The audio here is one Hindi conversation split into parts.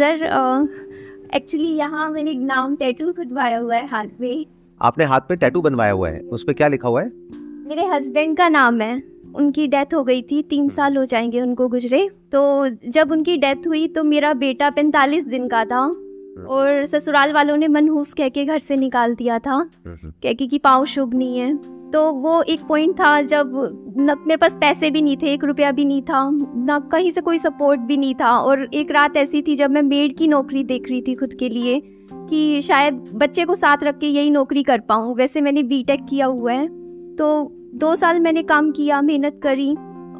सर एक्चुअली यहाँ मैंने एक नाम टैटू खुजवाया हुआ है हाथ पे आपने हाथ पे टैटू बनवाया हुआ है। उस पर क्या लिखा हुआ है? मेरे हस्बैंड का नाम है। उनकी डेथ हो गई थी। तीन साल हो जाएँगे उनको गुजरे। तो जब उनकी डेथ हुई तो मेरा बेटा पैंतालीस दिन का था। और ससुराल वालों ने मनहूस कह के घर से निकाल दिया था। कह के कि पाँव शुभ नहीं है। तो वो एक पॉइंट था जब न, मेरे पास पैसे भी नहीं थे, एक रुपया भी नहीं था, ना कहीं से कोई सपोर्ट भी नहीं था और एक रात ऐसी थी जब मैं मेड की नौकरी देख रही थी खुद के लिए कि शायद बच्चे को साथ रख के यही नौकरी कर पाऊँ। वैसे मैंने बीटेक किया हुआ है तो दो साल मैंने काम किया, मेहनत करी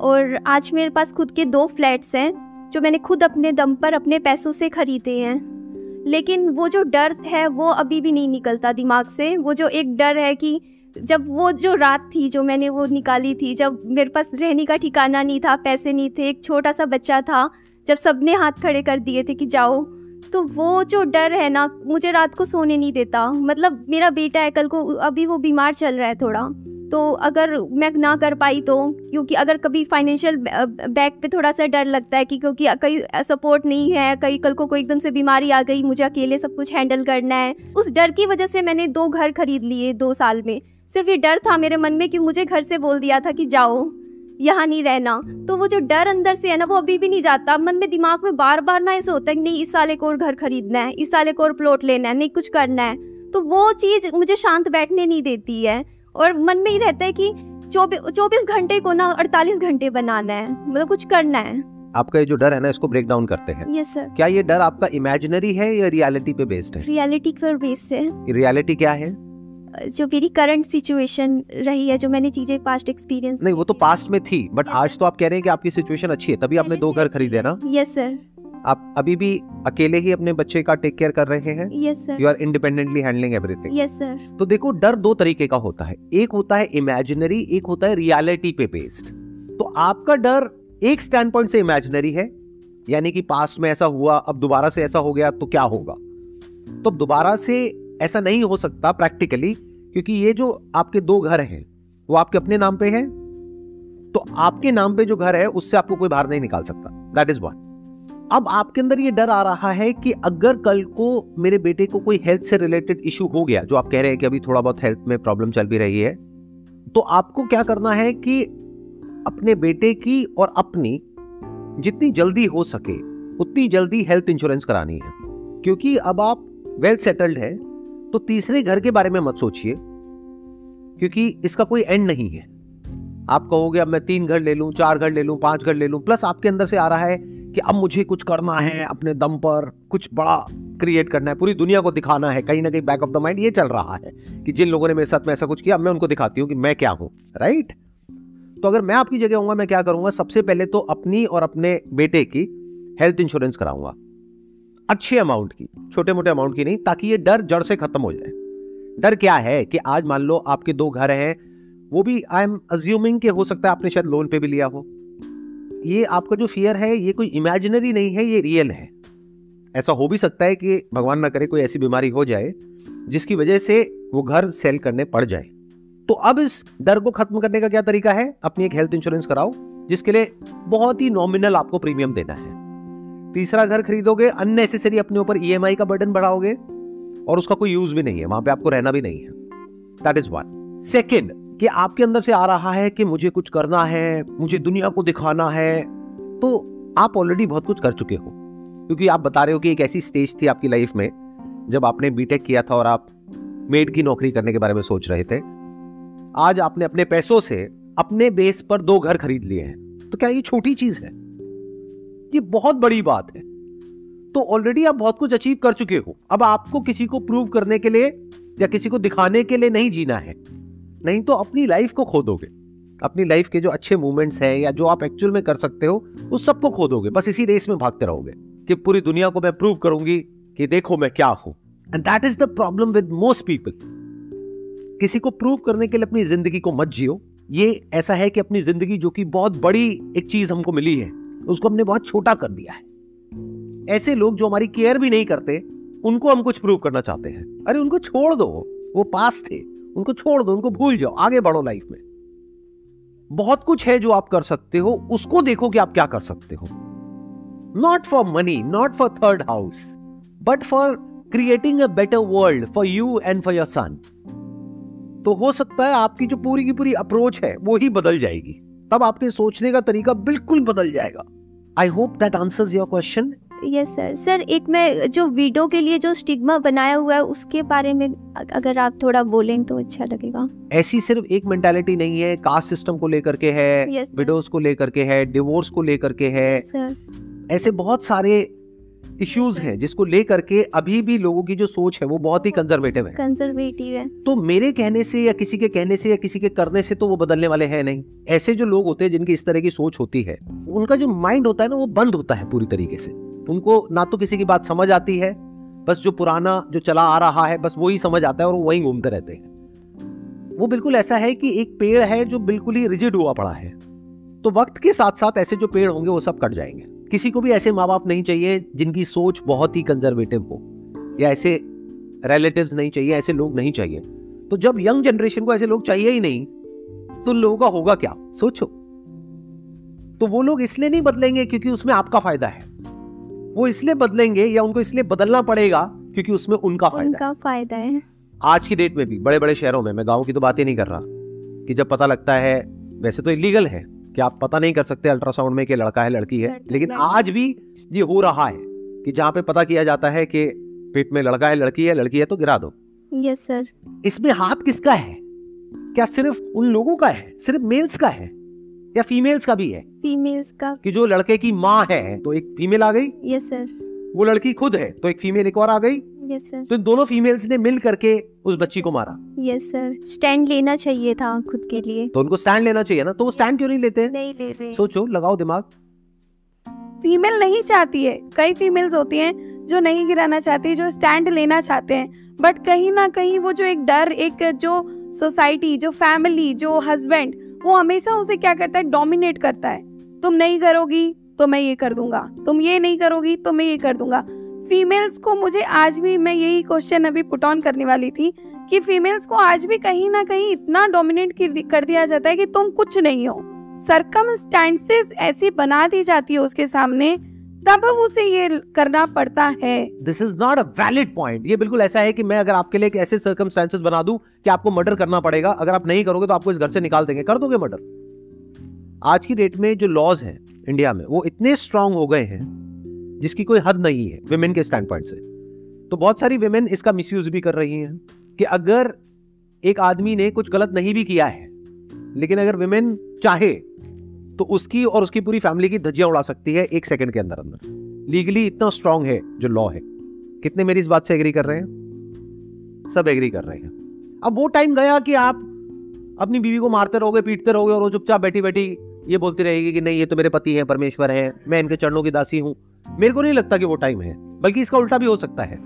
और आज मेरे पास खुद के दो फ्लैट्स हैं जो मैंने खुद अपने दम पर अपने पैसों से खरीदे हैं। लेकिन वो जो डर है वो अभी भी नहीं निकलता दिमाग से। वो जो एक डर है कि जब वो जो रात थी, जो मैंने वो निकाली थी, जब मेरे पास रहने का ठिकाना नहीं था, पैसे नहीं थे, एक छोटा सा बच्चा था, जब सबने हाथ खड़े कर दिए थे कि जाओ तो वो जो डर है ना, मुझे रात को सोने नहीं देता। मतलब मेरा बेटा है, कल को अभी वो बीमार चल रहा है थोड़ा तो अगर मैं ना कर पाई तो क्योंकि अगर कभी फाइनेंशियल बैक पे थोड़ा सा डर लगता है कि क्योंकि कई सपोर्ट नहीं है, कई, कल को कोई एकदम से बीमारी आ गई, मुझे अकेले सब कुछ हैंडल करना है, उस डर की वजह से मैंने दो घर खरीद लिए दो साल में। सिर्फ़ ये डर था मेरे मन में कि मुझे घर से बोल दिया था कि जाओ यहाँ नहीं रहना। तो वो जो डर अंदर से है ना वो अभी भी नहीं जाता। मन में दिमाग में बार बार ना ऐसे होता है कि नहीं इस साल एक और घर खरीदना है इस साल एक और प्लॉट लेना है नहीं कुछ करना है। तो वो चीज़ मुझे शांत बैठने नहीं देती है। और मन में ही रहता है कि चौबीस घंटे को ना अड़तालीस घंटे बनाना है मतलब कुछ करना है। आपका ये जो डर है ना इसको ब्रेक डाउन करते हैं। यस सर क्या ये डर आपका इमेजिनरी है या रियलिटी पे बेस्ड है? रियलिटी पर बेस्ड है रियलिटी क्या है? जो मेरी करंट सिचुएशन रही है जो मैंने चीज़ें पास्ट एक्सपीरियंस नहीं वो तो पास्ट में थी बट आज तो आप कह रहे हैं कि आपकी सिचुएशन अच्छी है तभी आपने दो घर खरीदे ना? यस सर आप अभी भी अकेले ही अपने बच्चे का टेक केयर कर रहे हैं? Yes sir you are independently handling everything yes sir तो देखो डर दो तरीके का होता है। एक होता है इमेजिनरी एक होता है रियलिटी पे बेस्ड तो आपका डर एक स्टैंड पॉइंट से इमेजिनरी है यानी कि पास्ट में ऐसा हुआ अब दोबारा से ऐसा हो गया तो क्या होगा? तो दोबारा से ऐसा नहीं हो सकता प्रैक्टिकली क्योंकि ये जो आपके दो घर हैं, वो आपके अपने नाम पे है तो आपके नाम पे जो घर है, उससे आपको कोई बाहर नहीं निकाल सकता। दैट इज़ वन अब आपके अंदर ये डर आ रहा है कि अगर कल को मेरे बेटे को कोई हेल्थ से रिलेटेड इशू हो गया, जो आप कह रहे हैं कि अभी थोड़ा बहुत हेल्थ में प्रॉब्लम चल भी रही है तो आपको क्या करना है कि अपने बेटे की और अपनी जितनी जल्दी हो सके, उतनी जल्दी हेल्थ इंश्योरेंस करानी है। क्योंकि अब आप वेल सेटल्ड है तो तीसरे घर के बारे में मत सोचिए, क्योंकि इसका कोई एंड नहीं है। आप कहोगे, अब मैं तीन घर ले लूँ, चार घर ले लूँ, पाँच घर ले लूँ प्लस आपके अंदर से आ रहा है कि अब मुझे कुछ करना है अपने दम पर, कुछ बड़ा क्रिएट करना है, पूरी दुनिया को दिखाना है, कहीं ना कहीं बैक ऑफ़ द माइंड ये चल रहा है कि जिन लोगों ने मेरे साथ में ऐसा कुछ किया मैं उनको दिखाती हूँ कि मैं क्या हूँ राइट तो अगर मैं आपकी जगह होऊँगा, मैं क्या करूँगा? सबसे पहले तो अपनी और अपने बेटे की हेल्थ इंश्योरेंस कराऊँगा। अच्छे अमाउंट की छोटे मोटे अमाउंट की नहीं, ताकि ये डर जड़ से खत्म हो जाए। डर क्या है कि आज मान लो आपके दो घर हैं, वो भी आई एम अज्यूमिंग कि हो सकता है आपने शायद लोन पे भी लिया हो। ये आपका जो फियर है, ये कोई इमेजिनरी नहीं है, ये रियल है। ऐसा हो भी सकता है कि भगवान ना करे कोई ऐसी बीमारी हो जाए, जिसकी वजह से वो घर सेल करने पड़ जाए। तो अब इस डर को खत्म करने का क्या तरीका है? अपनी एक हेल्थ इंश्योरेंस कराओ, जिसके लिए बहुत ही नॉमिनल आपको प्रीमियम देना है। तीसरा घर खरीदोगे अननेसेसरी अपने ऊपर ईएमआई का बर्डन बढ़ाओगे, और उसका कोई यूज़ भी नहीं है, वहाँ पे आपको रहना भी नहीं है। दैट इज़ वन सेकेंड कि आपके अंदर से आ रहा है कि मुझे कुछ करना है, मुझे दुनिया को दिखाना है तो आप ऑलरेडी बहुत कुछ कर चुके हो। क्योंकि आप बता रहे हो कि एक ऐसी स्टेज थी आपकी लाइफ में, जब आपने बीटेक किया था और आप मेड की नौकरी करने के बारे में सोच रहे थे। आज आपने अपने पैसों से अपने बेस पर दो घर खरीद लिए हैं। तो क्या ये छोटी चीज़ है? ये बहुत बड़ी बात है। तो ऑलरेडी आप बहुत कुछ अचीव कर चुके हो। अब आपको किसी को प्रूव करने के लिए या किसी को दिखाने के लिए नहीं जीना है। नहीं तो अपनी लाइफ को खो दोगे अपनी लाइफ के जो अच्छे मूवमेंट्स हैं या जो आप एक्चुअल में कर सकते हो, उस सबको खो दोगे बस इसी रेस में भागते रहोगे कि पूरी दुनिया को मैं प्रूव करूँगी कि देखो मैं क्या हूँ। And that is the problem with most people किसी को प्रूव करने के लिए अपनी ज़िंदगी को मत जियो। ये ऐसा है कि अपनी ज़िंदगी जो कि बहुत बड़ी एक चीज़ हमको मिली है। उसको हमने बहुत छोटा कर दिया है। ऐसे लोग जो हमारी केयर भी नहीं करते, उनको हम कुछ प्रूव करना चाहते हैं। अरे, उनको छोड़ दो। वो पास थे। उनको छोड़ दो, उनको भूल जाओ। आगे बढ़ो लाइफ में। बहुत कुछ है जो आप कर सकते हो, उसको देखो कि आप क्या कर सकते हो। Not for money not for third house but for creating a better world for you and for your son. तो हो सकता है आपकी जो पूरी की पूरी अप्रोच है, वो ही बदल जाएगी। तब आपके सोचने का तरीका बिल्कुल बदल जाएगा। I hope that answers your question yes sir sir एक मैं जो वीडो के लिए जो स्टिग्मा बनाया हुआ है उसके बारे में अगर आप थोड़ा बोलें तो अच्छा लगेगा। ऐसी सिर्फ़ एक मेंटालिटी नहीं है कास्ट सिस्टम को लेकर के है Yes, विडोज को लेकर के है डिवोर्स को लेकर के है। सर ऐसे बहुत सारे इश्यूज़ हैं जिसको लेकर के अभी भी लोगों की जो सोच है वो बहुत ही कंजर्वेटिव है। कंजर्वेटिव है। तो मेरे कहने से या किसी के कहने से या किसी के करने से तो वो बदलने वाले हैं नहीं। ऐसे जो लोग होते हैं जिनकी इस तरह की सोच होती है उनका जो माइंड होता है ना वो बंद होता है पूरी तरीके से। उनको ना तो किसी की बात समझ आती है बस जो पुराना जो चला आ रहा है बस वही समझ आता है और वो वहीं घूमते रहते हैं। वो बिल्कुल ऐसा है कि एक पेड़ है जो बिल्कुल ही रिजिड हुआ पड़ा है। तो वक्त के साथ साथ ऐसे जो पेड़ होंगे वो सब कट जाएँगे। किसी को भी ऐसे माँ बाप नहीं चाहिए जिनकी सोच बहुत ही कंजर्वेटिव हो या ऐसे रिलेटिव्स नहीं चाहिए ऐसे लोग नहीं चाहिए। तो जब यंग जनरेशन को ऐसे लोग चाहिए ही नहीं तो लोगों का होगा क्या? सोचो। तो वो लोग इसलिए नहीं बदलेंगे क्योंकि उसमें आपका फ़ायदा है। वो इसलिए बदलेंगे या उनको इसलिए बदलना पड़ेगा क्योंकि उसमें उनका फ़ायदा है। उनका फ़ायदा है। आज की डेट में भी बड़े बड़े शहरों में मैं गाँव की तो बात ही नहीं कर रहा कि जब पता लगता है वैसे तो इलीगल है। कि आप पता नहीं कर सकते अल्ट्रासाउंड में कि लड़का है लड़की है। लेकिन आज भी ये हो रहा है कि जहाँ पे पता किया जाता है कि पेट में लड़का है लड़की है लड़की है तो गिरा दो। यस सर इसमें हाथ किसका है? क्या सिर्फ़ उन लोगों का है? सिर्फ़ मेल्स का है? या फीमेल्स का भी है? फीमेल्स का। कि जो लड़के की माँ है तो एक फीमेल आ गई? यस सर वो लड़की खुद है तो एक फीमेल एक और आ गई। यस सर तो इन दोनों फीमेल्स ने मिल करके उस बच्ची को मारा। यस सर स्टैंड लेना चाहिए था खुद के लिए। तो उनको स्टैंड लेना चाहिए ना तो वो स्टैंड क्यों नहीं लेते? नहीं ले रहे। सोचो लगाओ दिमाग। फीमेल नहीं चाहती है। कई फीमेल्स होती हैं जो नहीं गिराना चाहती जो स्टैंड लेना चाहते हैं। बट कहीं ना कहीं वो जो एक डर एक जो सोसाइटी जो फैमिली जो हस्बैंड वो हमेशा उसे क्या करता है? डोमिनेट करता है। तुम नहीं करोगी तो मैं ये कर दूँगा। तुम ये नहीं करोगी तो मैं ये कर दूँगा। फीमेल्स को मुझे आज भी मैं यही क्वेश्चन अभी पुट ऑन करने वाली थी कि फीमेल्स को आज भी कहीं ना कहीं इतना डोमिनेट कर दिया जाता है कि तुम कुछ नहीं हो। सरकमस्टेंसेस ऐसी बना दी जाती है उसके सामने, तब उसे ये करना पड़ता है। This is not a valid point ये बिल्कुल ऐसा है कि मैं अगर आपके लिए ऐसे सर्कमस्टेंसेस बना दूँ कि आपको मर्डर करना पड़ेगा, अगर आप नहीं करोगे तो आपको इस घर से निकाल देंगे। कर दोगे मर्डर आज की डेट में जो लॉज हैं इंडिया में, वो इतने स्ट्रांग हो गए हैं, जिसकी कोई हद नहीं है विमेन के स्टैंड पॉइंट से। तो बहुत सारी विमेन इसका मिसयूज भी कर रही हैं, कि अगर एक आदमी ने कुछ गलत नहीं भी किया है, लेकिन अगर विमेन चाहे तो उसकी और उसकी पूरी फैमिली की धज्जियाँ उड़ा सकती है एक सेकंड के अंदर अंदर। लीगली इतना स्ट्रांग है, जो लॉ है। कितने मेरी इस बात से एग्री कर रहे हैं? सब एग्री कर रहे हैं। अब वो टाइम गया कि आप अपनी बीवी को मारते रहोगे, पीटते रहोगे और वो चुपचाप बैठी बैठी ये बोलती रहेगी कि नहीं, ये तो मेरे पति हैं, परमेश्वर हैं, मैं इनके चरणों की दासी हूँ। मेरे को नहीं लगता कि वो टाइम है, बल्कि इसका उल्टा भी हो सकता है।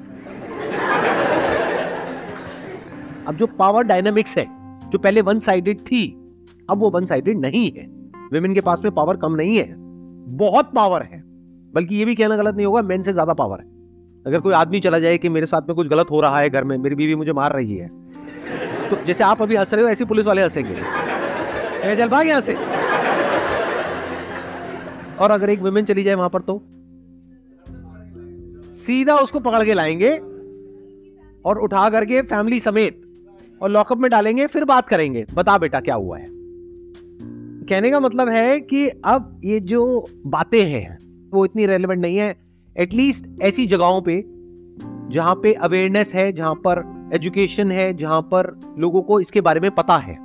अब जो पावर डायनामिक्स है, जो पहले वन साइडेड थी, अब वो वन साइडेड नहीं है। विमेन के पास में पावर कम नहीं है। बहुत पावर है, बल्कि ये भी कहना गलत नहीं होगा मेन से ज़्यादा पावर है। अगर कोई आदमी चला जाए कि मेरे साथ में कुछ गलत हो रहा है घर में, मेरी बीवी मुझे मार रही है तो जैसे आप अभी हंस रहे हो, ऐसे पुलिस वाले हंसेंगे। चल भाग यहाँ से। और अगर एक विमेन चली जाए वहाँ पर तो? सीधा उसको पकड़ के लाएँगे और उठा करके फैमिली समेत और लॉकअप में डालेंगे, फिर बात करेंगे। बता बेटा, क्या हुआ है? कहने का मतलब है कि अब ये जो बातें हैं, वो इतनी रेलिवेंट नहीं है। एटलीस्ट ऐसी जगहों पे जहाँ पे अवेयरनेस है, जहाँ पर एजुकेशन है, जहाँ पर लोगों को इसके बारे में पता है।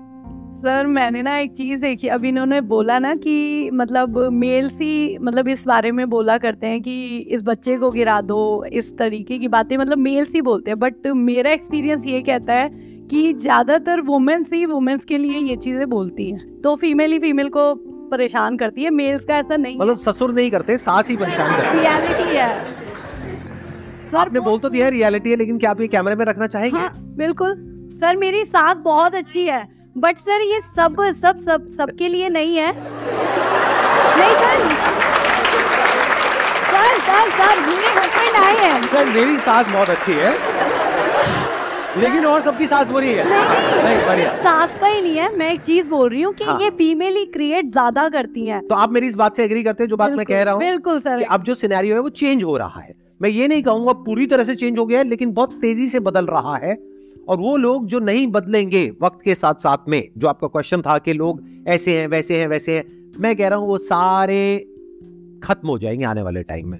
सर मैंने ना एक चीज़ देखी अब इन्होंने बोला ना कि मतलब मेल्स ही मतलब इस बारे में बोला करते हैं कि इस बच्चे को गिरा दो इस तरीके की बातें मतलब मेल्स ही बोलते हैं। बट मेरा एक्सपीरियंस ये कहता है कि ज़्यादातर वुमेन्स ही वुमेन्स के लिए ये चीज़ें बोलती हैं। तो फीमेल ही फीमेल को परेशान करती है मेल्स का ऐसा नहीं मतलब ससुर नहीं करते सास ही परेशान करते हैं। रियलिटी है। सर आपने बोल तो दिया रियलिटी है लेकिन क्या आप ये कैमरे में रखना चाहेंगे? हाँ बिल्कुल। सर मेरी सास बहुत अच्छी है। बट सर ये सब सब सब सबके लिए नहीं है। नहीं सर। सर सर सर मेरे हस्बैंड आए हैं। सर मेरी सास बहुत अच्छी है। लेकिन और सबकी सास बुरी है। नहीं। नहीं बढ़िया। सास का ही नहीं है। मैं एक चीज़ बोल रही हूँ कि हाँ। ये फीमेल ही क्रिएट ज़्यादा करती हैं। तो आप मेरी इस बात से एग्री करते हैं जो बात मैं कह रहा हूँ? बिल्कुल कि सर। अब जो सिनेरियो है वो चेंज हो रहा है। मैं ये नहीं कहूँगा पूरी तरह से चेंज हो गया है लेकिन बहुत तेज़ी से बदल रहा है। और वो लोग जो नहीं बदलेंगे वक्त के साथ साथ में, जो आपका क्वेश्चन था कि लोग ऐसे हैं, वैसे हैं वैसे हैं, मैं कह रहा हूँ वो सारे खत्म हो जाएँगे आने वाले टाइम में।